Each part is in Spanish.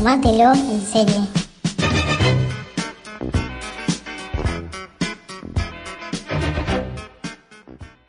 Tómatelo en serie.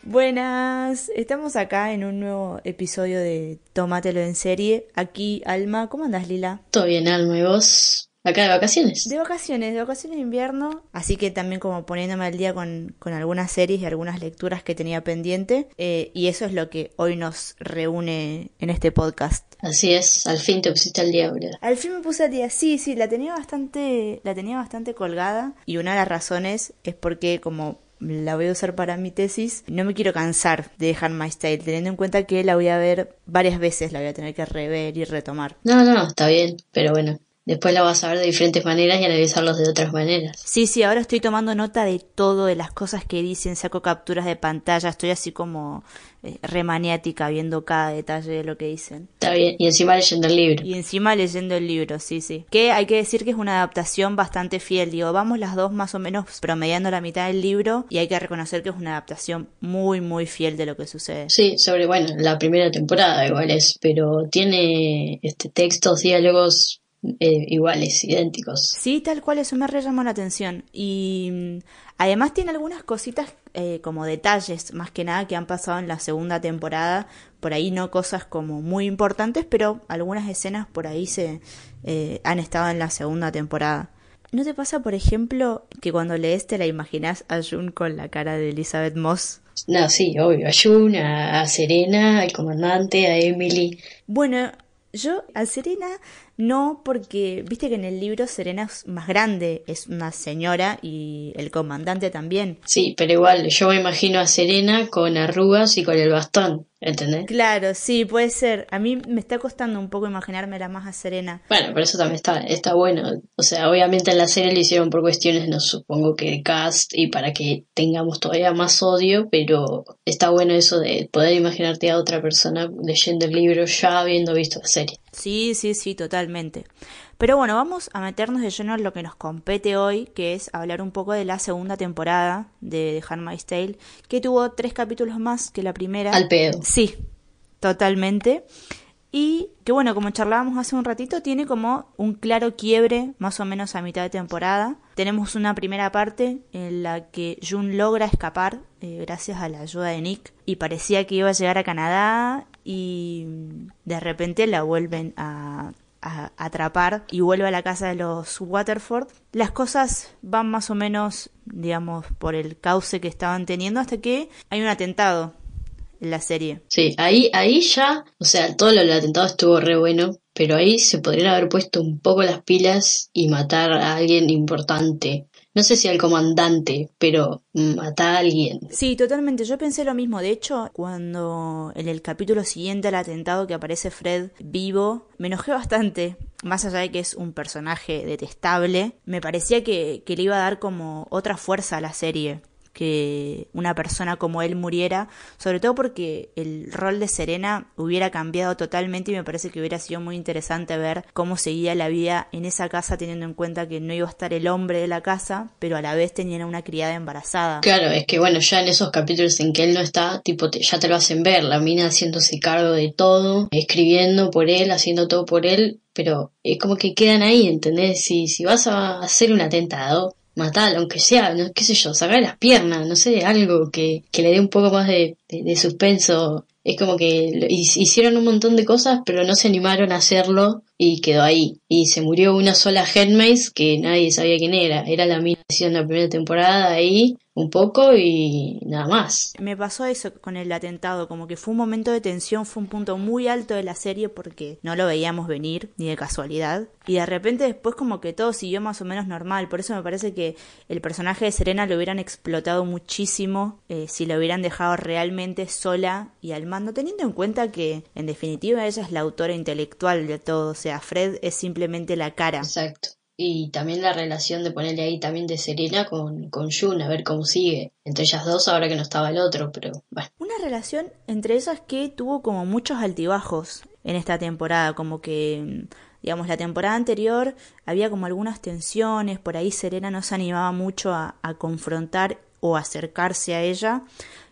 Buenas, estamos acá en un nuevo episodio de Tómatelo en serie. Aquí, Alma, ¿cómo andas, Lila? Todo bien, Alma, ¿y vos? Acá de vacaciones. De vacaciones, de vacaciones de invierno, así que también como poniéndome al día con, con algunas series y algunas lecturas que tenía pendiente, eh, y eso es lo que hoy nos reúne en este podcast. Así es, al fin te pusiste al día, ¿verdad? Al fin me puse al día, sí, sí, la tenía bastante, la tenía bastante colgada, y una de las razones es porque como la voy a usar para mi tesis, no me quiero cansar de dejar My Style, teniendo en cuenta que la voy a ver varias veces, la voy a tener que rever y retomar. No, no, está bien, pero bueno, Después la vas a ver de diferentes maneras y analizarlos de otras maneras. Sí, sí, ahora estoy tomando nota de todo, de las cosas que dicen, saco capturas de pantalla, estoy así como eh, remaniática viendo cada detalle de lo que dicen. Está bien, y encima leyendo el libro. Y encima leyendo el libro, sí, sí. Que hay que decir que es una adaptación bastante fiel, digo, vamos las dos más o menos promediando la mitad del libro y hay que reconocer que es una adaptación muy, muy fiel de lo que sucede. Sí, sobre, bueno, la primera temporada igual es, pero tiene este textos, diálogos eh, iguales, idénticos. Sí, tal cual, eso me re llamó la atención. Y mm, además tiene algunas cositas eh, como detalles, más que nada, que han pasado en la segunda temporada. Por ahí no cosas como muy importantes, pero algunas escenas por ahí se eh, han estado en la segunda temporada. ¿No te pasa, por ejemplo, que cuando lees te la imaginas a June con la cara de Elizabeth Moss? No, sí, obvio. A June, a Serena, al comandante, a Emily. Bueno, yo a Serena no, porque viste que en el libro Serena es más grande, es una señora y el comandante también. Sí, pero igual yo me imagino a Serena con arrugas y con el bastón. ¿Entendés? Claro, sí, puede ser. A mí me está costando un poco imaginármela más a Serena. Bueno, pero eso también está, está bueno. O sea, obviamente en la serie lo hicieron por cuestiones, no supongo que cast y para que tengamos todavía más odio, pero está bueno eso de poder imaginarte a otra persona leyendo el libro ya habiendo visto la serie. Sí, sí, sí, totalmente. Pero bueno, vamos a meternos de lleno en lo que nos compete hoy, que es hablar un poco de la segunda temporada de The Handmaid's Tale, que tuvo tres capítulos más que la primera. Al pedo. Sí, totalmente. Y que bueno, como charlábamos hace un ratito, tiene como un claro quiebre más o menos a mitad de temporada. Tenemos una primera parte en la que June logra escapar eh, gracias a la ayuda de Nick y parecía que iba a llegar a Canadá y de repente la vuelven a a atrapar y vuelve a la casa de los Waterford. Las cosas van más o menos, digamos, por el cauce que estaban teniendo hasta que hay un atentado en la serie. Sí, ahí, ahí ya, o sea, todo lo del atentado estuvo re bueno, pero ahí se podrían haber puesto un poco las pilas y matar a alguien importante no sé si al comandante, pero mata a alguien. Sí, totalmente. Yo pensé lo mismo. De hecho, cuando en el capítulo siguiente al atentado que aparece Fred vivo, me enojé bastante. Más allá de que es un personaje detestable, me parecía que, que le iba a dar como otra fuerza a la serie que una persona como él muriera, sobre todo porque el rol de Serena hubiera cambiado totalmente y me parece que hubiera sido muy interesante ver cómo seguía la vida en esa casa teniendo en cuenta que no iba a estar el hombre de la casa, pero a la vez tenían una criada embarazada. Claro, es que bueno, ya en esos capítulos en que él no está, tipo, ya te lo hacen ver, la mina haciéndose cargo de todo, escribiendo por él, haciendo todo por él, pero es como que quedan ahí, ¿entendés? Si, si vas a hacer un atentado, matar, aunque sea, no, qué sé yo, sacar las piernas, no sé, algo que, que le dé un poco más de, de, suspenso. Es como que hicieron un montón de cosas, pero no se animaron a hacerlo y quedó ahí. Y se murió una sola Headmaze que nadie sabía quién era. Era la misma en la primera temporada ahí un poco y nada más. Me pasó eso con el atentado, como que fue un momento de tensión, fue un punto muy alto de la serie porque no lo veíamos venir ni de casualidad y de repente después como que todo siguió más o menos normal, por eso me parece que el personaje de Serena lo hubieran explotado muchísimo eh, si lo hubieran dejado realmente sola y al mando, teniendo en cuenta que en definitiva ella es la autora intelectual de todo, o sea, Fred es simplemente la cara. Exacto y también la relación de ponerle ahí también de Serena con, con Jun, a ver cómo sigue. Entre ellas dos, ahora que no estaba el otro, pero bueno. Una relación entre esas que tuvo como muchos altibajos en esta temporada, como que digamos, la temporada anterior había como algunas tensiones, por ahí Serena no se animaba mucho a, a confrontar o acercarse a ella.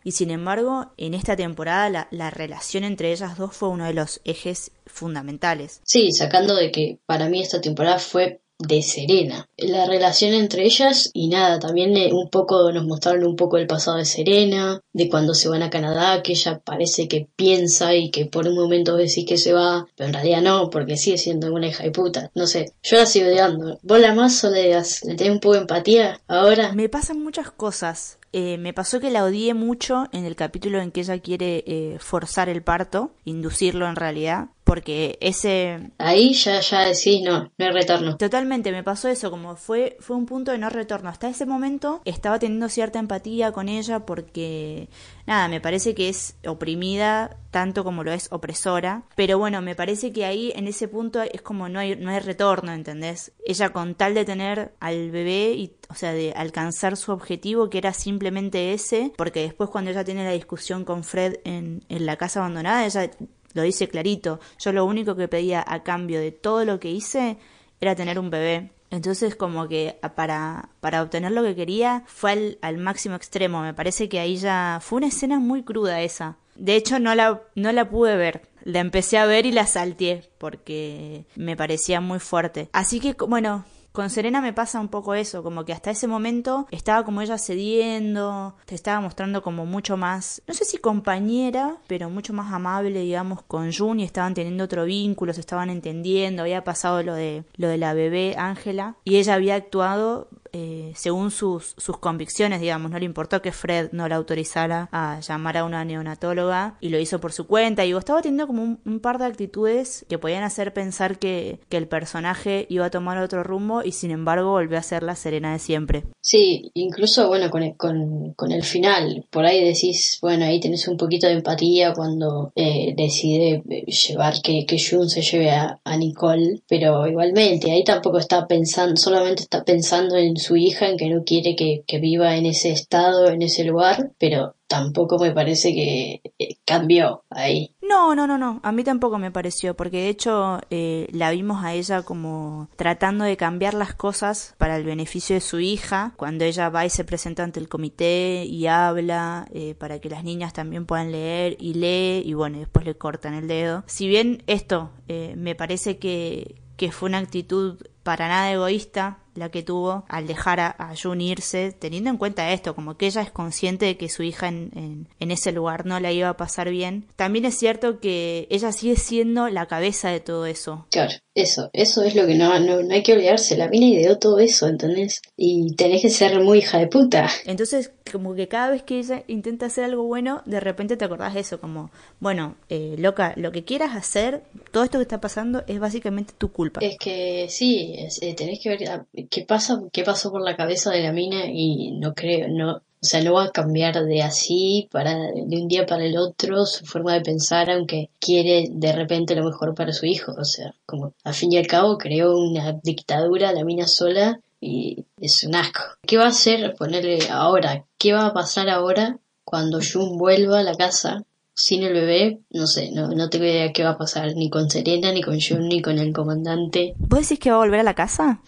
Y sin embargo, en esta temporada la, la relación entre ellas dos fue uno de los ejes fundamentales. Sí, sacando de que para mí esta temporada fue de Serena. La relación entre ellas y nada, también eh, un poco nos mostraron un poco el pasado de Serena, de cuando se van a Canadá, que ella parece que piensa y que por un momento decís que se va, pero en realidad no, porque sigue siendo una hija de puta. No sé, yo la sigo odiando. ¿Vos la más o le, le tenés un poco de empatía ahora? Me pasan muchas cosas. Eh, me pasó que la odié mucho en el capítulo en que ella quiere eh, forzar el parto, inducirlo en realidad, porque ese... Ahí ya, ya decís, no, no hay retorno. Totalmente, me pasó eso, como fue, fue un punto de no retorno. Hasta ese momento estaba teniendo cierta empatía con ella porque, nada, me parece que es oprimida tanto como lo es opresora, pero bueno, me parece que ahí en ese punto es como no hay, no hay retorno, ¿entendés? Ella con tal de tener al bebé y, o sea, de alcanzar su objetivo que era simplemente ese, porque después cuando ella tiene la discusión con Fred en, en la casa abandonada, ella lo dice clarito, yo lo único que pedía a cambio de todo lo que hice era tener un bebé. Entonces como que para, para obtener lo que quería fue al, al máximo extremo. Me parece que ahí ya fue una escena muy cruda esa. De hecho no la, no la pude ver. La empecé a ver y la salteé porque me parecía muy fuerte. Así que bueno, con Serena me pasa un poco eso, como que hasta ese momento estaba como ella cediendo, te estaba mostrando como mucho más, no sé si compañera, pero mucho más amable, digamos, con Jun y estaban teniendo otro vínculo, se estaban entendiendo, había pasado lo de lo de la bebé Ángela y ella había actuado eh, según sus, sus convicciones, digamos, no le importó que Fred no la autorizara a llamar a una neonatóloga y lo hizo por su cuenta. Y estaba teniendo como un, par de actitudes que podían hacer pensar que, el personaje iba a tomar otro rumbo y sin embargo volvió a ser la serena de siempre. Sí, incluso, bueno, con el, con, con el final, por ahí decís, bueno, ahí tenés un poquito de empatía cuando eh, decide llevar que, que Jun se lleve a, a Nicole, pero igualmente, ahí tampoco está pensando, solamente está pensando en su hija, en que no quiere que, que viva en ese estado, en ese lugar, pero tampoco me parece que eh, cambió ahí. No, no, no, no, a mí tampoco me pareció, porque de hecho eh, la vimos a ella como tratando de cambiar las cosas para el beneficio de su hija, cuando ella va y se presenta ante el comité y habla eh, para que las niñas también puedan leer y lee y bueno, después le cortan el dedo. Si bien esto me parece que, que fue una actitud para nada egoísta la que tuvo al dejar a, Jun irse, teniendo en cuenta esto, como que ella es consciente de que su hija en, en, ese lugar no la iba a pasar bien. También es cierto que ella sigue siendo la cabeza de todo eso. Claro, eso, eso es lo que no, no, no hay que olvidarse. La mina ideó todo eso, ¿entendés? Y tenés que ser muy hija de puta. Entonces, como que cada vez que ella intenta hacer algo bueno, de repente te acordás de eso, como, bueno, eh, loca, lo que quieras hacer, todo esto que está pasando es básicamente tu culpa. Es que sí, eh, tenés que ver qué pasa, qué pasó por la cabeza de la mina y no creo, no, o sea, no va a cambiar de así para de un día para el otro su forma de pensar, aunque quiere de repente lo mejor para su hijo. O sea, como al fin y al cabo creó una dictadura la mina sola y es un asco. ¿Qué va a hacer ponerle ahora? ¿Qué va a pasar ahora cuando Jun vuelva a la casa sin el bebé, no sé, no, no tengo idea qué va a pasar, ni con Serena, ni con Jun, ni con el comandante. ¿Vos decís que va a volver a la casa?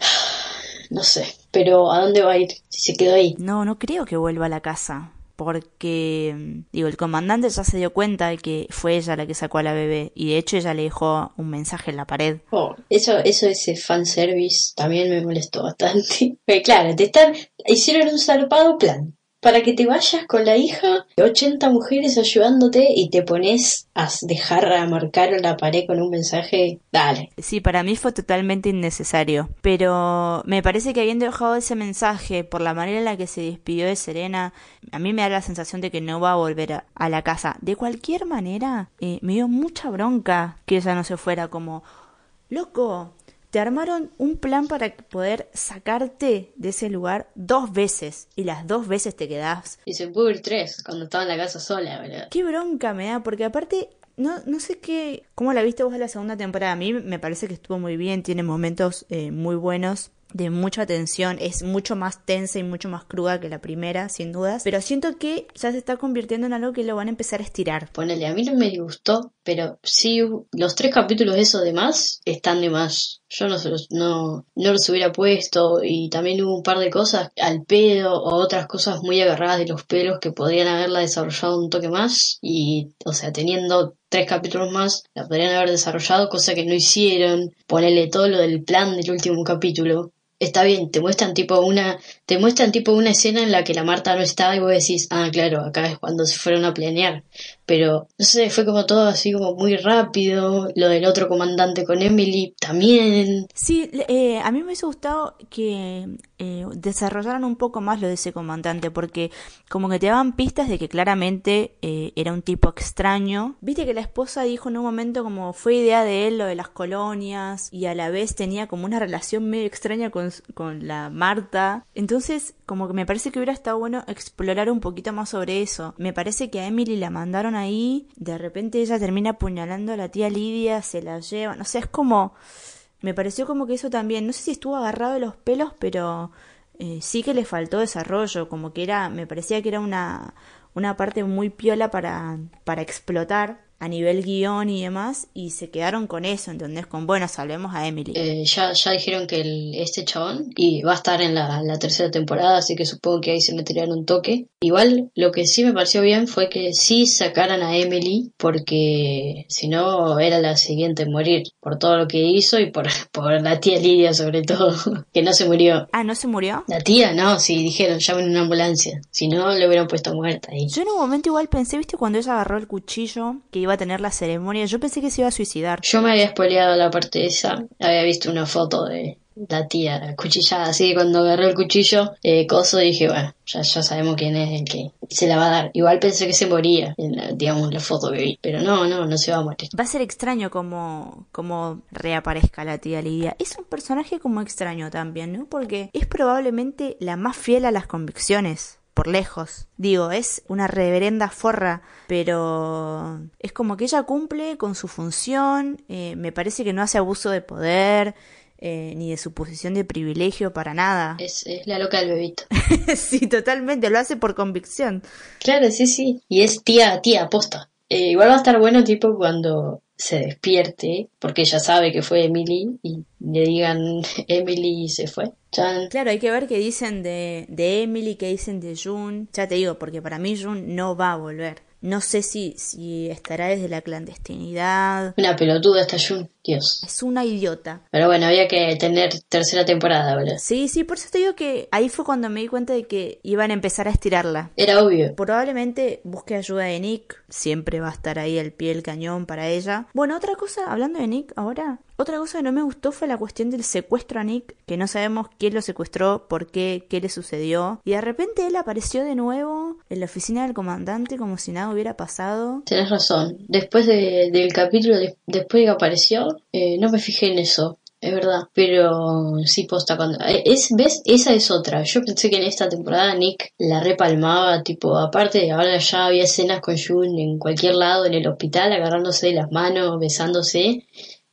No sé, pero ¿a dónde va a ir si se quedó ahí? No, no creo que vuelva a la casa. Porque, digo, el comandante ya se dio cuenta de que fue ella la que sacó a la bebé. Y de hecho ella le dejó un mensaje en la pared. Oh, eso, eso ese fanservice también me molestó bastante. Pero claro, te están, hicieron un zarpado plan para que te vayas con la hija, 80 mujeres ayudándote y te pones a dejar a marcar la pared con un mensaje, dale. Sí, para mí fue totalmente innecesario, pero me parece que habiendo dejado ese mensaje por la manera en la que se despidió de Serena, a mí me da la sensación de que no va a volver a, la casa. De cualquier manera, eh, me dio mucha bronca que ella no se fuera como, loco, te armaron un plan para poder sacarte de ese lugar dos veces y las dos veces te quedás. Y se pudo ir tres cuando estaba en la casa sola, ¿verdad? Qué bronca me da, porque aparte no, no sé qué, cómo la viste vos en la segunda temporada. A mí me parece que estuvo muy bien, tiene momentos eh, muy buenos de mucha tensión, es mucho más tensa y mucho más cruda que la primera, sin dudas, pero siento que ya se está convirtiendo en algo que lo van a empezar a estirar. Ponele, a mí no me gustó, pero sí, los tres capítulos de eso de más están de más. Yo no, no, no los hubiera puesto y también hubo un par de cosas al pedo o otras cosas muy agarradas de los pelos que podrían haberla desarrollado un toque más y, o sea, teniendo tres capítulos más, la podrían haber desarrollado, cosa que no hicieron. Ponerle todo lo del plan del último capítulo está bien, te muestran tipo una, te muestran tipo una escena en la que la Marta no está y vos decís, ah, claro, acá es cuando se fueron a planear. Pero, no sé, fue como todo así como muy rápido, lo del otro comandante con Emily también. Sí, eh, a mí me hubiese gustado que eh, desarrollaran un poco más lo de ese comandante, porque como que te daban pistas de que claramente eh, era un tipo extraño. Viste que la esposa dijo en un momento como fue idea de él lo de las colonias y a la vez tenía como una relación medio extraña con con la Marta. Entonces, como que me parece que hubiera estado bueno explorar un poquito más sobre eso. Me parece que a Emily la mandaron ahí, de repente ella termina apuñalando a la tía Lidia, se la lleva, no sé, es como... Me pareció como que eso también, no sé si estuvo agarrado de los pelos, pero eh, sí que le faltó desarrollo, como que era, me parecía que era una, una parte muy piola para, para explotar a nivel guion y demás, y se quedaron con eso, ¿entendés? Con, bueno, salvemos a Emily. Eh, ya, ya dijeron que este chabón y va a estar en la, la, tercera temporada, así que supongo que ahí se meterían un toque. Igual, lo que sí me pareció bien fue que sí sacaran a Emily, porque si no era la siguiente en morir, por todo lo que hizo y por, por la tía Lidia sobre todo, que no se murió. Ah, ¿no se murió? La tía, no, sí, dijeron, llamen una ambulancia, si no le hubieran puesto muerta ahí. Yo en un momento igual pensé, viste, cuando ella agarró el cuchillo, que iba a tener la ceremonia. Yo pensé que se iba a suicidar. Yo me había spoileado la parte esa. Había visto una foto de la tía cuchillada. Así que cuando agarró el cuchillo, eh, coso, dije, bueno, ya, ya sabemos quién es el que se la va a dar. Igual pensé que se moría en la, digamos, la foto que vi. Pero no, no, no se va a morir. Va a ser extraño como, como reaparezca la tía Lidia. Es un personaje como extraño también, ¿no? Porque es probablemente la más fiel a las convicciones por lejos. Digo, es una reverenda forra, pero es como que ella cumple con su función, eh, me parece que no hace abuso de poder, eh, ni de su posición de privilegio para nada. Es, es la loca del bebito. sí, totalmente, lo hace por convicción. Claro, sí, sí. Y es tía, tía, aposta. Eh, igual va a estar bueno tipo cuando se despierte, porque ella sabe que fue Emily, y le digan Emily se fue. Claro, hay que ver qué dicen de, de Emily, qué dicen de June. Ya te digo, porque para mí June no va a volver. No sé si, si estará desde la clandestinidad. Una pelotuda esta June, Dios. Es una idiota. Pero bueno, había que tener tercera temporada, ¿verdad? Sí, sí, por eso te digo que ahí fue cuando me di cuenta de que iban a empezar a estirarla. Era obvio. Probablemente busque ayuda de Nick. Siempre va a estar ahí el pie del cañón para ella. Bueno, otra cosa, hablando de Nick ahora, otra cosa que no me gustó fue la cuestión del secuestro a Nick, que no sabemos quién lo secuestró, por qué, qué le sucedió. Y de repente él apareció de nuevo en la oficina del comandante como si nada hubiera pasado. Tienes razón. Después del capítulo, después de que apareció, eh, no me fijé en eso. Es verdad, pero sí posta cuando... Eh, es, ¿Ves? Esa es otra. Yo pensé que en esta temporada Nick la repalmaba, tipo, aparte ahora ya había escenas con June en cualquier lado, en el hospital, agarrándose de las manos, besándose,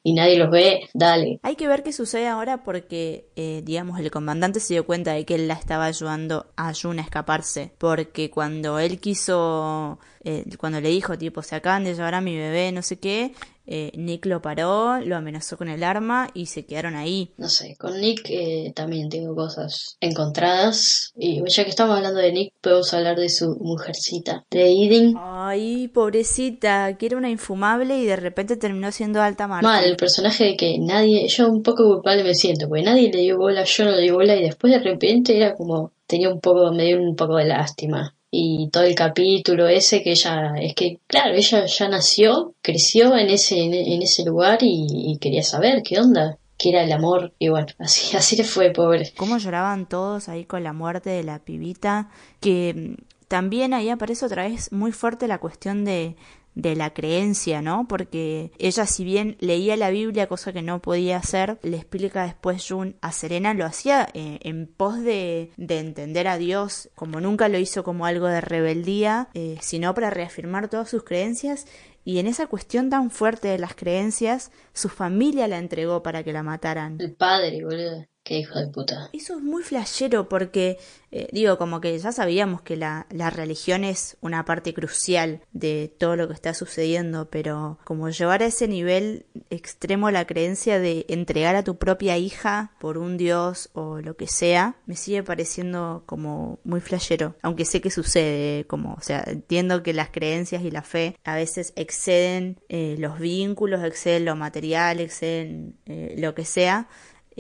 y nadie los ve, dale. Hay que ver qué sucede ahora porque, eh, digamos, el comandante se dio cuenta de que él la estaba ayudando a Jun a escaparse. Porque cuando él quiso, eh, cuando le dijo, tipo, se acaban de llevar a mi bebé, no sé qué, eh, Nick lo paró, lo amenazó con el arma y se quedaron ahí. No sé, con Nick eh, también tengo cosas encontradas. Y ya que estamos hablando de Nick, podemos hablar de su mujercita, de Eden. Ay, pobrecita, que era una infumable y de repente terminó siendo alta mar. Mal, el personaje de que nadie, yo un poco culpable me siento, porque nadie le dio bola, yo no le di bola y después de repente era como, tenía un poco, me dio un poco de lástima y todo el capítulo ese que ella es que claro ella ya nació creció en ese en, ese lugar y, quería saber qué onda qué era el amor y bueno así así le fue pobre. Cómo lloraban todos ahí con la muerte de la pibita que mm, también ahí aparece otra vez muy fuerte la cuestión de de la creencia, ¿no? Porque ella si bien leía la Biblia, cosa que no podía hacer, le explica después Jun a Serena, lo hacía eh, en pos de, de, entender a Dios, como nunca lo hizo como algo de rebeldía, eh, sino para reafirmar todas sus creencias y en esa cuestión tan fuerte de las creencias, su familia la entregó para que la mataran. El padre, boludo Qué hijo de puta. Eso es muy flashero porque, eh, digo, como que ya sabíamos que la, la religión es una parte crucial de todo lo que está sucediendo, pero como llevar a ese nivel extremo la creencia de entregar a tu propia hija por un dios o lo que sea, me sigue pareciendo como muy flashero. Aunque sé que sucede, como, o sea, entiendo que las creencias y la fe a veces exceden eh, los vínculos, exceden lo material, exceden eh, lo que sea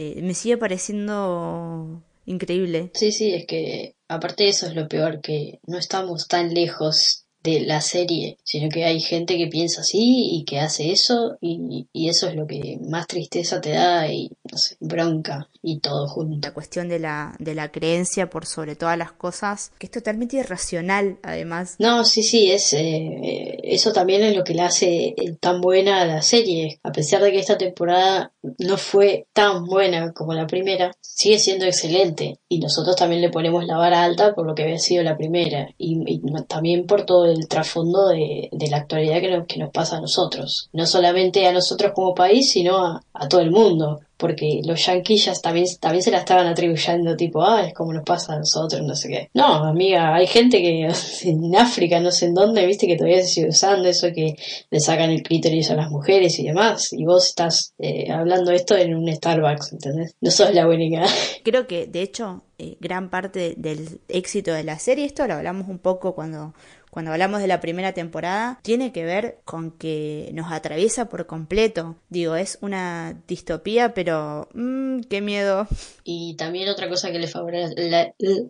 eh, me sigue pareciendo increíble. Sí, sí, es que aparte de eso es lo peor, que no estamos tan lejos de la serie, sino que hay gente que piensa así y que hace eso y, y eso es lo que más tristeza te da y no sé, bronca y todo junto. La cuestión de la, de la creencia por sobre todas las cosas, que es totalmente irracional además. No, sí, sí, es eh, eso también es lo que le hace tan buena a la serie. A pesar de que esta temporada no fue tan buena como la primera, sigue siendo excelente y nosotros también le ponemos la vara alta por lo que había sido la primera y, y también por todo el trasfondo de, de la actualidad que nos, que nos pasa a nosotros. No solamente a nosotros como país, sino a, a todo el mundo porque los yanquillas también, también se la estaban atribuyendo, tipo, ah, es como nos pasa a nosotros, no sé qué. No, amiga, hay gente que en África, no sé en dónde, viste, que todavía se sigue usando eso, que le sacan el clítoris a las mujeres y demás, y vos estás eh, hablando esto en un Starbucks, ¿entendés? No sos la única. Creo que, de hecho, eh, gran parte del éxito de la serie, esto lo hablamos un poco cuando cuando hablamos de la primera temporada, tiene que ver con que nos atraviesa por completo. Digo, es una distopía, pero mmm, qué miedo. Y también otra cosa que le, favore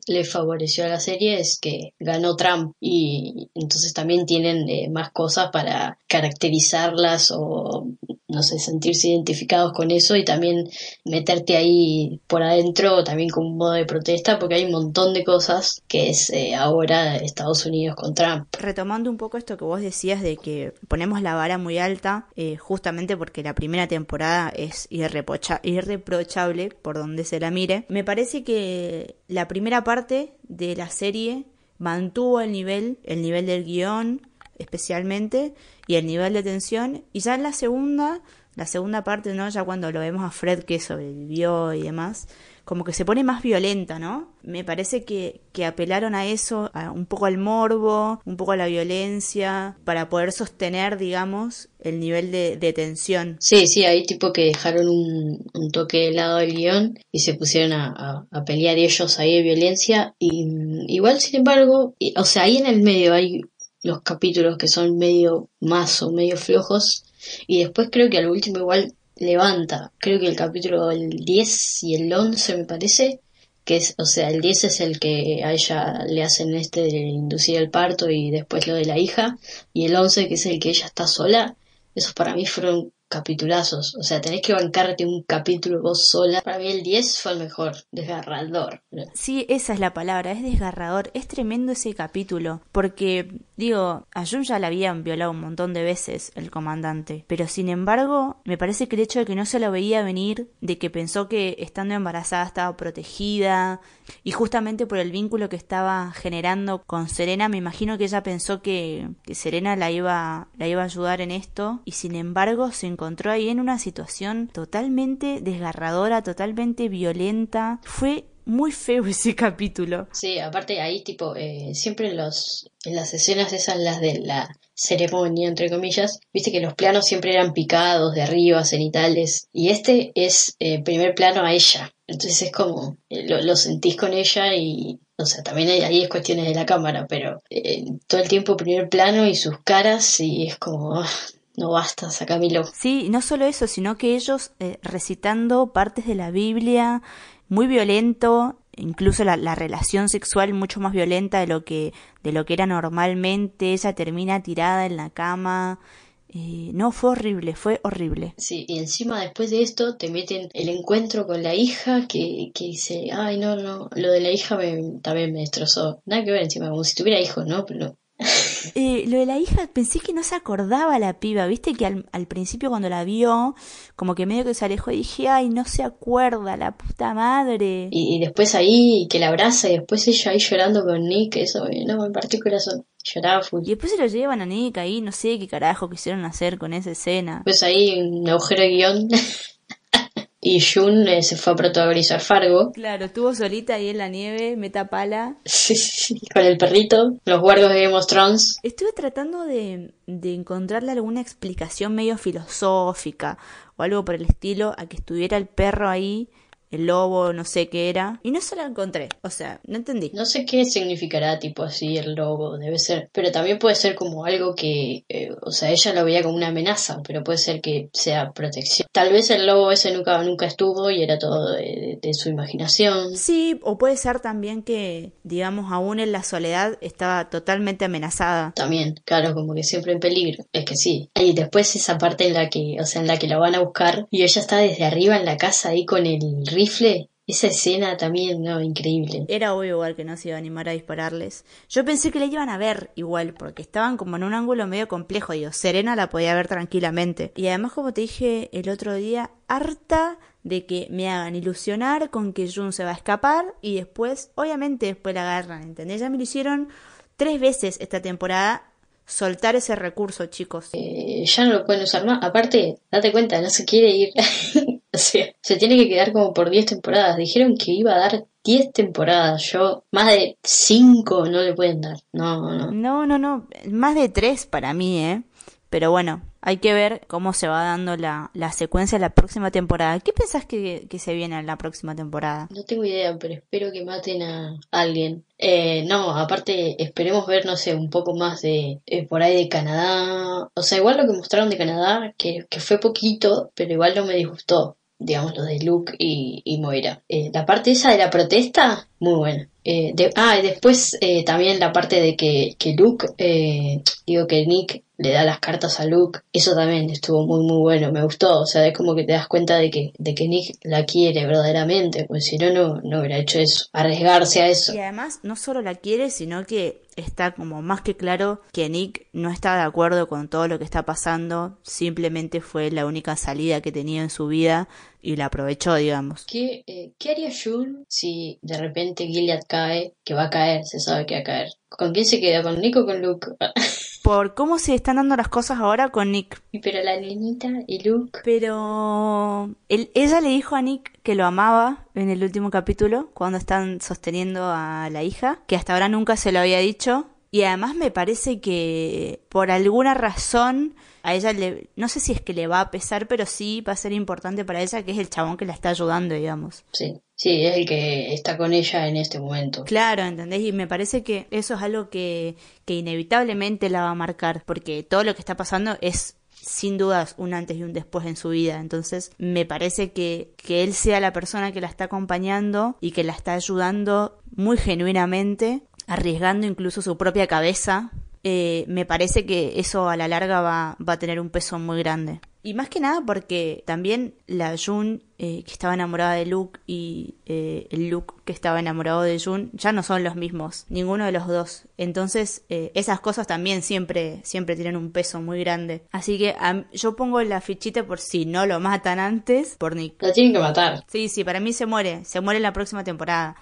le, favoreció a la serie es que ganó Trump y entonces también tienen eh, más cosas para caracterizarlas o no sé, sentirse identificados con eso y también meterte ahí por adentro también como un modo de protesta porque hay un montón de cosas que es eh, ahora Estados Unidos con Trump. Retomando un poco esto que vos decías de que ponemos la vara muy alta eh, justamente porque la primera temporada es irreprochable por donde se la mire, me parece que la primera parte de la serie mantuvo el nivel, el nivel del guion, especialmente y el nivel de tensión y ya en la segunda la segunda parte no ya cuando lo vemos a Fred que sobrevivió y demás como que se pone más violenta, ¿no? Me parece que, que apelaron a eso, a un poco al morbo, un poco a la violencia, para poder sostener, digamos, el nivel de, de tensión. Sí, sí, ahí tipo que dejaron un, toque helado del guion y se pusieron a, a, a, pelear ellos ahí de violencia. Y igual, sin embargo, o sea, ahí en el medio hay los capítulos que son medio más o medio flojos. Y después creo que al último igual levanta. Creo que el capítulo el 10 y el 11 me parece. Que es, o sea, el 10 es el que a ella le hacen este de inducir el parto y después lo de la hija. Y el 11 que es el que ella está sola. Esos para mí fueron capitulazos. O sea, tenés que bancarte un capítulo vos sola. Para mí el 10 fue el mejor, desgarrador. Sí, esa es la palabra, es desgarrador. Es tremendo ese capítulo. Porque, digo, a Jun ya la habían violado un montón de veces el comandante. Pero sin embargo, me parece que el hecho de que no se lo veía venir, de que pensó que estando embarazada estaba protegida, y justamente por el vínculo que estaba generando con Serena, me imagino que ella pensó que, que Serena la iba, la iba a ayudar en esto. Y sin embargo, se encontró ahí en una situación totalmente desgarradora, totalmente violenta. Fue muy feo ese capítulo. Sí, aparte ahí tipo, eh, siempre en, los, en las escenas esas, las de la ceremonia, entre comillas, viste que los planos siempre eran picados, de arriba, cenitales, y este es eh, primer plano a ella. Entonces es como, eh, lo, lo, sentís con ella y, o sea, también ahí es cuestiones de la cámara, pero eh, todo el tiempo primer plano y sus caras y es como, no basta, sacamelo. Sí, no solo eso, sino que ellos eh, recitando partes de la Biblia, muy violento, incluso la, la, relación sexual mucho más violenta de lo que, de lo que era normalmente, ella termina tirada en la cama. Eh, no, fue horrible, fue horrible. Sí, y encima después de esto te meten el encuentro con la hija que, que dice, ay, no, no, lo de la hija me, también me destrozó. Nada que ver encima, como si tuviera hijos, ¿no? Pero eh, lo de la hija, pensé que no se acordaba la piba, viste que al, al, principio cuando la vio, como que medio que se alejó y dije, ay, no se acuerda, la puta madre. Y, y después ahí que la abraza y después ella ahí llorando con Nick, eso no me partió el corazón. Lloraba full. Y después se lo llevan a Nick ahí, no sé qué carajo quisieron hacer con esa escena. Pues ahí un agujero de guion. y Jun eh, se fue a protagonizar Fargo. Claro, estuvo solita ahí en la nieve, meta pala. Sí, sí, sí, con el perrito, los guardias de Game of Thrones. Estuve tratando de, de encontrarle alguna explicación medio filosófica o algo por el estilo a que estuviera el perro ahí el lobo, no sé qué era, y no se la encontré, o sea, no entendí. No sé qué significará tipo así el lobo, debe ser, pero también puede ser como algo que, eh, o sea, ella lo veía como una amenaza, pero puede ser que sea protección. Tal vez el lobo ese nunca, nunca estuvo y era todo de, de su imaginación. Sí, o puede ser también que, digamos, aún en la soledad estaba totalmente amenazada. También, claro, como que siempre en peligro, es que sí. Y después esa parte en la que, o sea, en la que la van a buscar y ella está desde arriba en la casa ahí con el rifle. Esa escena también, no, increíble. Era obvio igual que no se iba a animar a dispararles. Yo pensé que la iban a ver igual, porque estaban como en un ángulo medio complejo, digo, Serena la podía ver tranquilamente. Y además, como te dije el otro día, harta de que me hagan ilusionar con que Jun se va a escapar y después, obviamente, después la agarran, ¿entendés? Ya me lo hicieron tres veces esta temporada soltar ese recurso, chicos. Eh, ya no lo pueden usar más. Aparte, date cuenta, no se quiere ir. o sea, se tiene que quedar como por 10 temporadas. Dijeron que iba a dar 10 temporadas. Yo, más de 5 no le pueden dar. No, no. No, no, no. Más de 3 para mí, ¿eh? Pero bueno, hay que ver cómo se va dando la, la secuencia de la próxima temporada. ¿Qué pensás que, que, se viene en la próxima temporada? No tengo idea, pero espero que maten a alguien. Eh, no, aparte esperemos ver, no sé, un poco más de eh, por ahí de Canadá. O sea, igual lo que mostraron de Canadá, que, que fue poquito, pero igual no me disgustó digamos, lo de Luke y, y Moira. Eh, la parte esa de la protesta, muy buena. Eh, de, ah, y después eh, también la parte de que, que Luke, eh, digo que Nick le da las cartas a Luke, eso también estuvo muy muy bueno, me gustó, o sea, es como que te das cuenta de que, de que Nick la quiere verdaderamente, pues si no, no, no hubiera hecho eso, arriesgarse a eso. Y además, no solo la quiere, sino que está como más que claro que Nick no está de acuerdo con todo lo que está pasando, simplemente fue la única salida que tenía en su vida y la aprovechó, digamos. ¿Qué, eh, ¿qué haría si de repente Gilead cae? Que va a caer, se sabe que va a caer. ¿Con quién se queda? ¿Con Nick o con Luke? Por cómo se están dando las cosas ahora con Nick. Y pero la niñita y Luke. Pero él, ella le dijo a Nick que lo amaba en el último capítulo, cuando están sosteniendo a la hija, que hasta ahora nunca se lo había dicho. Y además me parece que por alguna razón a ella le, no sé si es que le va a pesar, pero sí va a ser importante para ella que es el chabón que la está ayudando, digamos. Sí, sí, es el que está con ella en este momento. Claro, ¿entendés? Y me parece que eso es algo que, que inevitablemente la va a marcar, porque todo lo que está pasando es sin dudas un antes y un después en su vida. Entonces me parece que, que él sea la persona que la está acompañando y que la está ayudando muy genuinamente, arriesgando incluso su propia cabeza eh, me parece que eso a la larga va, va, a tener un peso muy grande. Y más que nada porque también la Jun eh, que estaba enamorada de Luke y eh, el Luke que estaba enamorado de Jun ya no son los mismos, ninguno de los dos. Entonces eh, esas cosas también siempre, siempre tienen un peso muy grande. Así que yo pongo la fichita por si no lo matan antes, por Nick. Lo tienen que matar. Sí, sí, para mí se muere, se muere en la próxima temporada.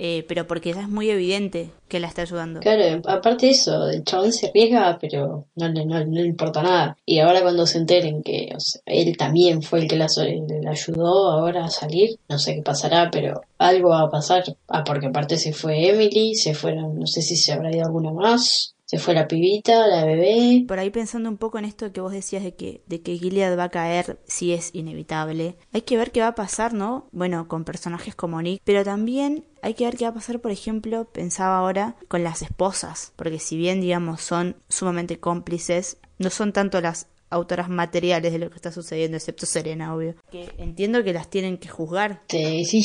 Eh, pero porque ya es muy evidente que la está ayudando. Claro, aparte de eso, el chabón se arriesga, pero no, no, no, le importa nada. Y ahora cuando se enteren que él también fue el que la, la, ayudó ahora a salir, no sé qué pasará, pero algo va a pasar. Ah, porque aparte se fue Emily, se fueron, no sé si se habrá ido alguna más. Se fue la pibita, la bebé. Por ahí pensando un poco en esto que vos decías de que, de que Gilead va a caer si es inevitable. Hay que ver qué va a pasar, ¿no? Bueno, con personajes como Nick, pero también hay que ver qué va a pasar, por ejemplo, pensaba ahora, con las esposas. Porque si bien, digamos, son sumamente cómplices, no son tanto las autoras materiales de lo que está sucediendo, excepto Serena, obvio. Que entiendo que las tienen que juzgar. Sí, sí,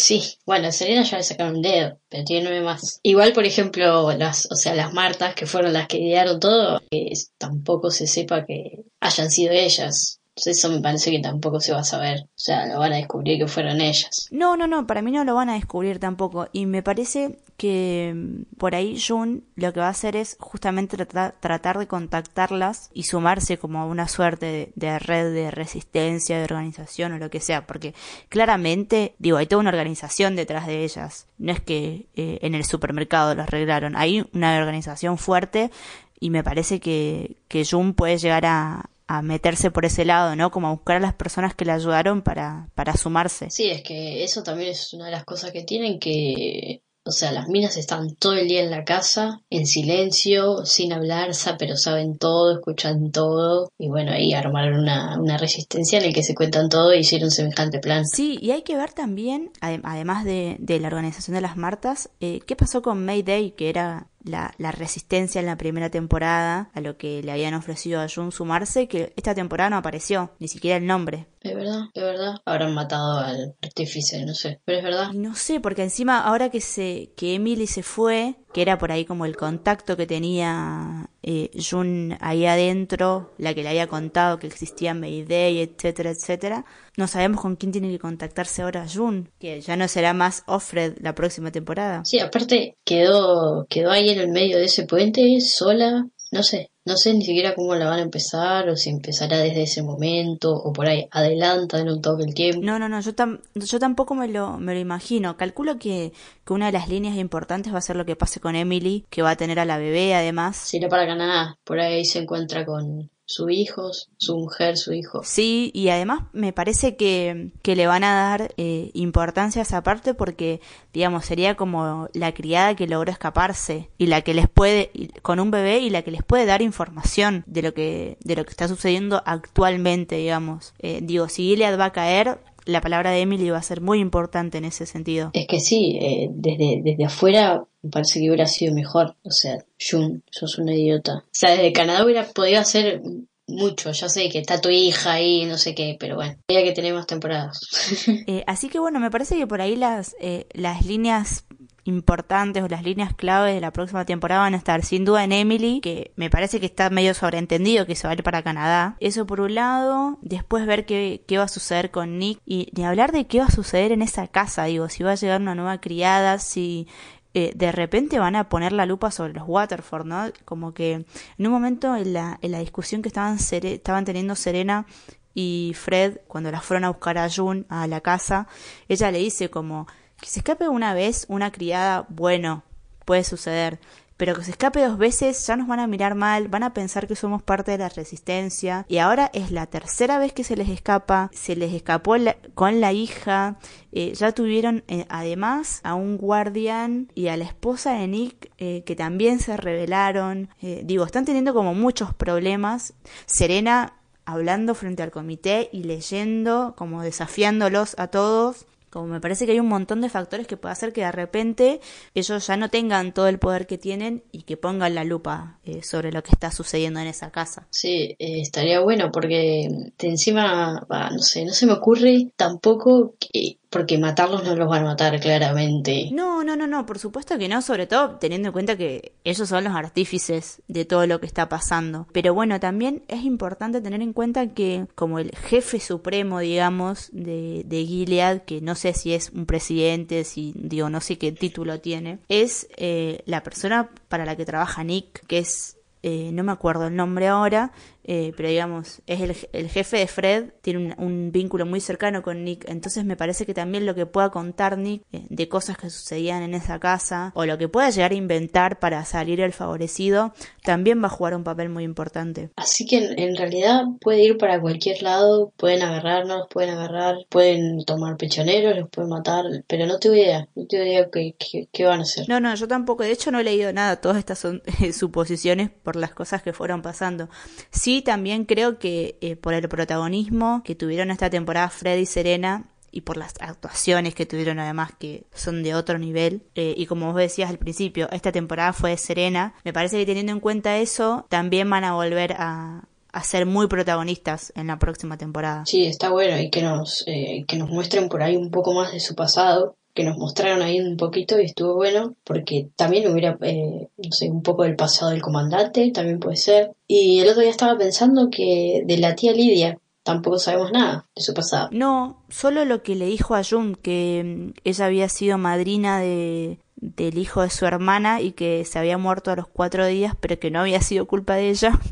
sí. Bueno, Serena ya le sacaron un dedo, pero tiene nueve más. Igual, por ejemplo, las, o sea, las Martas, que fueron las que idearon todo, que tampoco se sepa que hayan sido ellas. Eso me parece que tampoco se va a saber. O sea, lo van a descubrir que fueron ellas. No, no, no, para mí no lo van a descubrir tampoco. Y me parece que mm, por ahí Jun lo que va a hacer es justamente tratar, de contactarlas y sumarse como a una suerte de, de, red de resistencia, de organización o lo que sea. Porque claramente, digo, hay toda una organización detrás de ellas. No es que eh, en el supermercado lo arreglaron. Hay una organización fuerte y me parece que, que Jun puede llegar a, a meterse por ese lado, ¿no? Como a buscar a las personas que le ayudaron para, para sumarse. Sí, es que eso también es una de las cosas que tienen que o sea, las minas están todo el día en la casa, en silencio, sin hablar, pero saben todo, escuchan todo. Y bueno, ahí armaron una, una resistencia en el que se cuentan todo y hicieron semejante plan. Sí, y hay que ver también, además de, de la organización de las Martas, eh, qué pasó con Mayday, que era la, la, resistencia en la primera temporada a lo que le habían ofrecido a Jun sumarse, que esta temporada no apareció, ni siquiera el nombre. Es verdad, es verdad. Habrán matado al artífice, no sé, pero es verdad. no sé, porque encima ahora que se que Emily se fue, que era por ahí como el contacto que tenía eh, Jun ahí adentro, la que le había contado que existía Mayday, etcétera, etcétera. No sabemos con quién tiene que contactarse ahora Jun, que ya no será más Offred la próxima temporada. Sí, aparte quedó, quedó ahí en el medio de ese puente, sola, no sé, no sé ni siquiera cómo la van a empezar o si empezará desde ese momento o por ahí adelantan un toque el tiempo. No, no, no, yo, yo tampoco me lo, me lo imagino. Calculo que, que una de las líneas importantes va a ser lo que pase con Emily, que va a tener a la bebé además. Si no para Canadá, por ahí se encuentra con, sus hijos, su mujer, su hijo. Sí, y además me parece que, que le van a dar eh, importancia a esa parte porque, digamos, sería como la criada que logró escaparse y la que les puede, con un bebé y la que les puede dar información de lo que, de lo que está sucediendo actualmente, digamos. Eh, digo, si Gilead va a caer, la palabra de Emily va a ser muy importante en ese sentido. Es que sí, eh, desde, desde afuera me parece que hubiera sido mejor. O sea, Jun, sos una idiota. O sea, desde Canadá hubiera podido hacer mucho. Ya sé que está tu hija ahí, no sé qué, pero bueno, había que tener más temporadas. Eh, así que bueno, me parece que por ahí las, eh, las líneas importantes o las líneas claves de la próxima temporada van a estar sin duda en Emily, que me parece que está medio sobreentendido que se va a ir para Canadá. Eso por un lado, después ver qué, qué va a suceder con Nick y ni hablar de qué va a suceder en esa casa, digo, si va a llegar una nueva criada, si eh, de repente van a poner la lupa sobre los Waterford, ¿no? Como que en un momento en la, en la discusión que estaban, estaban teniendo Serena y Fred, cuando las fueron a buscar a June a la casa, ella le dice como que se escape una vez una criada, bueno, puede suceder, pero que se escape dos veces ya nos van a mirar mal, van a pensar que somos parte de la resistencia. Y ahora es la tercera vez que se les escapa, se les escapó con la hija, eh, ya tuvieron eh, además a un guardián y a la esposa de Nick eh, que también se rebelaron, digo, están teniendo como muchos problemas, Serena hablando frente al comité y leyendo, como desafiándolos a todos como me parece que hay un montón de factores que puede hacer que de repente ellos ya no tengan todo el poder que tienen y que pongan la lupa eh, sobre lo que está sucediendo en esa casa. Sí, eh, estaría bueno porque de encima, no sé, no se me ocurre tampoco que porque matarlos no los van a matar claramente. No, no, no, no, por supuesto que no, sobre todo teniendo en cuenta que ellos son los artífices de todo lo que está pasando. Pero bueno, también es importante tener en cuenta que como el jefe supremo, digamos, de, de Gilead, que no sé si es un presidente, si digo, no sé qué título tiene, es eh, la persona para la que trabaja Nick, que es eh, no me acuerdo el nombre ahora, eh, pero digamos, es el, el, jefe de Fred, tiene un, vínculo muy cercano con Nick, entonces me parece que también lo que pueda contar Nick eh, de cosas que sucedían en esa casa, o lo que pueda llegar a inventar para salir el favorecido, también va a jugar un papel muy importante. Así que en, realidad puede ir para cualquier lado, pueden agarrarnos, pueden agarrar, pueden tomar pechoneros, los pueden matar, pero no tengo idea, no tengo idea qué, qué, van a hacer. No, no, yo tampoco, de hecho no he leído nada, todas estas son suposiciones por las cosas que fueron pasando. Sí también creo que eh, por el protagonismo que tuvieron esta temporada Fred y Serena y por las actuaciones que tuvieron además que son de otro nivel eh, y como vos decías al principio esta temporada fue Serena me parece que teniendo en cuenta eso también van a volver a, a ser muy protagonistas en la próxima temporada. Sí, está bueno y que nos, eh, que nos muestren por ahí un poco más de su pasado, que nos mostraron ahí un poquito y estuvo bueno porque también hubiera, eh, no sé, un poco del pasado del comandante, también puede ser. Y el otro día estaba pensando que de la tía Lidia tampoco sabemos nada de su pasado. No, solo lo que le dijo a Jun, que mm, ella había sido madrina de, del hijo de su hermana y que se había muerto a los cuatro días, pero que no había sido culpa de ella.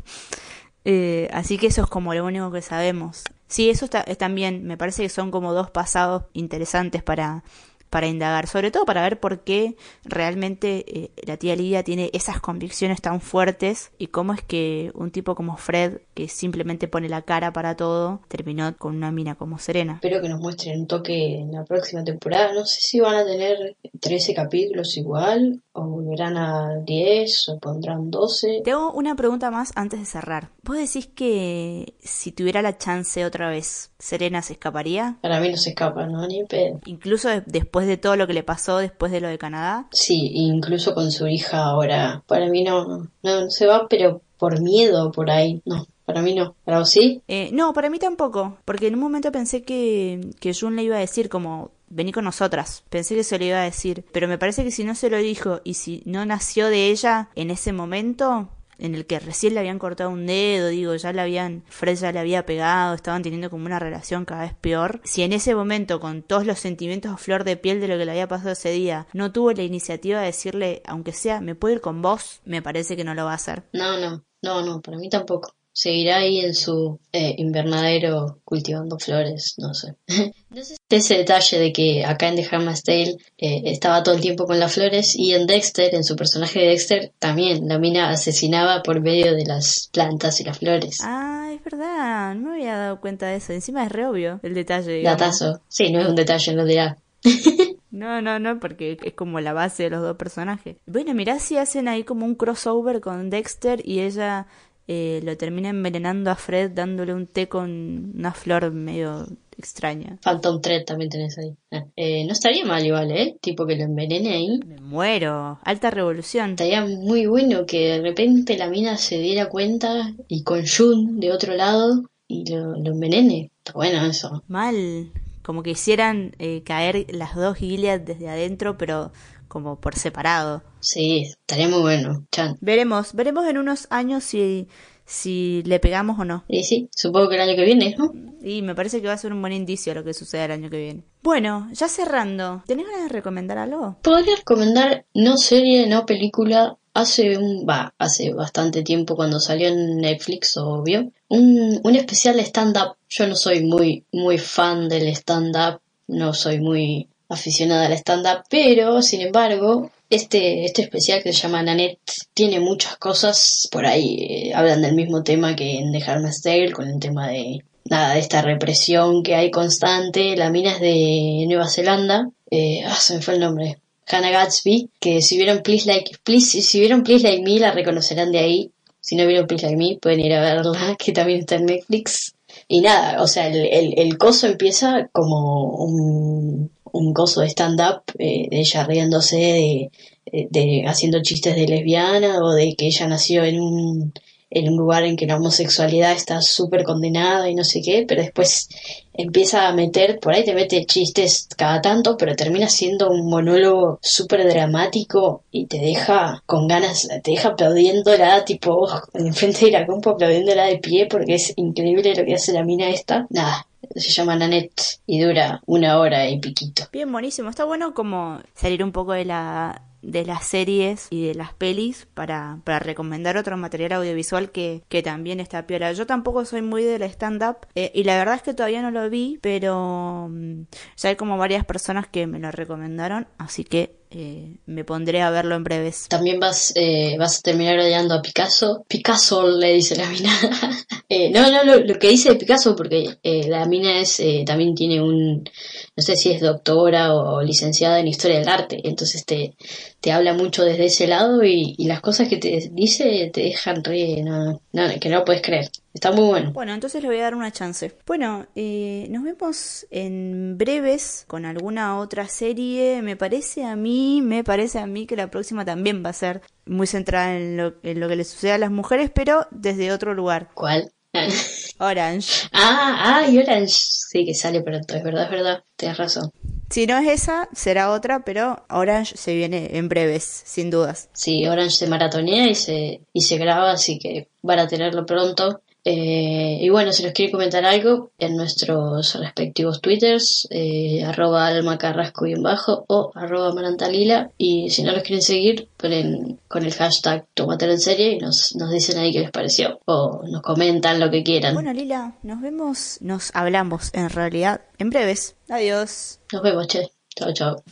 Eh, así que eso es como lo único que sabemos. Sí, eso está, es también, me parece que son como dos pasados interesantes para, para indagar, sobre todo para ver por qué realmente eh, la tía Lidia tiene esas convicciones tan fuertes y cómo es que un tipo como Fred, que simplemente pone la cara para todo, terminó con una mina como Serena. Espero que nos muestren un toque en la próxima temporada. No sé si van a tener 13 capítulos igual, o volverán a 10, o pondrán 12. Tengo una pregunta más antes de cerrar. ¿Vos decís que si tuviera la chance otra vez, Serena se escaparía? Para mí no se escapa, ¿no? Ni pedo. Incluso después de todo lo que le pasó después de lo de Canadá. Sí, incluso con su hija ahora. Para mí no, no, no se va, pero por miedo por ahí, no. Para mí no. ¿Para vos sí? Eh, no, para mí tampoco. Porque en un momento pensé que, que Jun le iba a decir como, vení con nosotras. Pensé que se lo iba a decir. Pero me parece que si no se lo dijo y si no nació de ella en ese momento, en el que recién le habían cortado un dedo, digo, ya le habían, Fred ya le había pegado, estaban teniendo como una relación cada vez peor. Si en ese momento, con todos los sentimientos a flor de piel de lo que le había pasado ese día, no tuvo la iniciativa de decirle, aunque sea, me puedo ir con vos, me parece que no lo va a hacer. No, no, no, no, para mí tampoco seguirá ahí en su eh, invernadero cultivando flores, no sé. ese detalle de que acá en The Handmaid's Tale eh, estaba todo el tiempo con las flores y en Dexter, en su personaje de Dexter, también la mina asesinaba por medio de las plantas y las flores. Ah, es verdad, no me había dado cuenta de eso. Encima es re obvio el detalle. Datazo. Sí, no es un detalle, no dirá. No, no, no, porque es como la base de los dos personajes. Bueno, mirá si hacen ahí como un crossover con Dexter y ella eh, lo termina envenenando a Fred dándole un té con una flor medio extraña. Phantom Thread también tenés ahí. Ah, eh, no estaría mal igual, ¿eh? Tipo que lo envenene ahí. Me muero. Alta revolución. Estaría muy bueno que de repente la mina se diera cuenta y con Jun de otro lado y lo, envenene. Está bueno eso. Mal. Como que hicieran eh, caer las dos Gilead desde adentro, pero como por separado. Sí, estaría muy bueno. Chan. Veremos, veremos en unos años si, si le pegamos o no. Y sí, supongo que el año que viene, ¿no? Y me parece que va a ser un buen indicio lo que suceda el año que viene. Bueno, ya cerrando, ¿tenés ganas de recomendar algo? Podría recomendar no serie, no película. Hace un, va, hace bastante tiempo cuando salió en Netflix, obvio, un, un especial de stand-up. Yo no soy muy, muy fan del stand-up, no soy muy aficionada al stand-up, pero sin embargo, este, este especial que se llama Nanette tiene muchas cosas por ahí. Eh, hablan del mismo tema que en The Handmaid's Tale, con el tema de nada, de esta represión que hay constante. La mina es de Nueva Zelanda. Eh, ah, se me fue el nombre. Hannah Gatsby, que si vieron Please Like, Please, si vieron Please Like Me la reconocerán de ahí. Si no vieron Please Like Me, pueden ir a verla, que también está en Netflix. Y nada, o sea, el, el, el coso empieza como un, un gozo de stand-up, eh, de ella riéndose, de, de, haciendo chistes de lesbiana o de que ella nació en un, en un lugar en que la homosexualidad está súper condenada y no sé qué, pero después empieza a meter, por ahí te mete chistes cada tanto, pero termina siendo un monólogo súper dramático y te deja con ganas, te deja aplaudiéndola, tipo, enfrente de la compu aplaudiéndola de pie porque es increíble lo que hace la mina esta. Nada, se llama Nanette y dura una hora y piquito. Bien, buenísimo. Está bueno como salir un poco de la de las series y de las pelis para, para recomendar otro material audiovisual que, que también está piola. Yo tampoco soy muy del stand-up eh, y la verdad es que todavía no lo vi, pero mm, ya hay como varias personas que me lo recomendaron, así que eh, me pondré a verlo en breves. También vas, eh, vas a terminar odiando a Picasso. Picasso le dice la mina. eh, no, no, lo, que dice Picasso, porque eh, la mina es también tiene un, no sé si es doctora o, licenciada en historia del arte, entonces te, te habla mucho desde ese lado y, las cosas que te dice te dejan re, no, no, que no puedes creer. Está muy bueno. Bueno, entonces le voy a dar una chance. Bueno, eh, nos vemos en breves con alguna otra serie. Me parece a mí, me parece a mí que la próxima también va a ser muy centrada en lo, en lo que le sucede a las mujeres, pero desde otro lugar. ¿Cuál? Orange. Ah, ah, y Orange. Sí, que sale pronto, es verdad, es verdad. Tienes razón. Si no es esa, será otra, pero Orange se viene en breves, sin dudas. Sí, Orange se maratonea y se, y se graba, así que van a tenerlo pronto. Eh, y bueno, si nos quiere comentar algo en nuestros respectivos twitters, eh, arroba almacarrasco y en bajo o arroba marantalila. Y si no los quieren seguir, ponen con el hashtag tomatelo en serie y nos, nos dicen ahí qué les pareció. O nos comentan lo que quieran. Bueno, Lila, nos vemos, nos hablamos en realidad en breves. Adiós. Nos vemos, che. Chao, chao.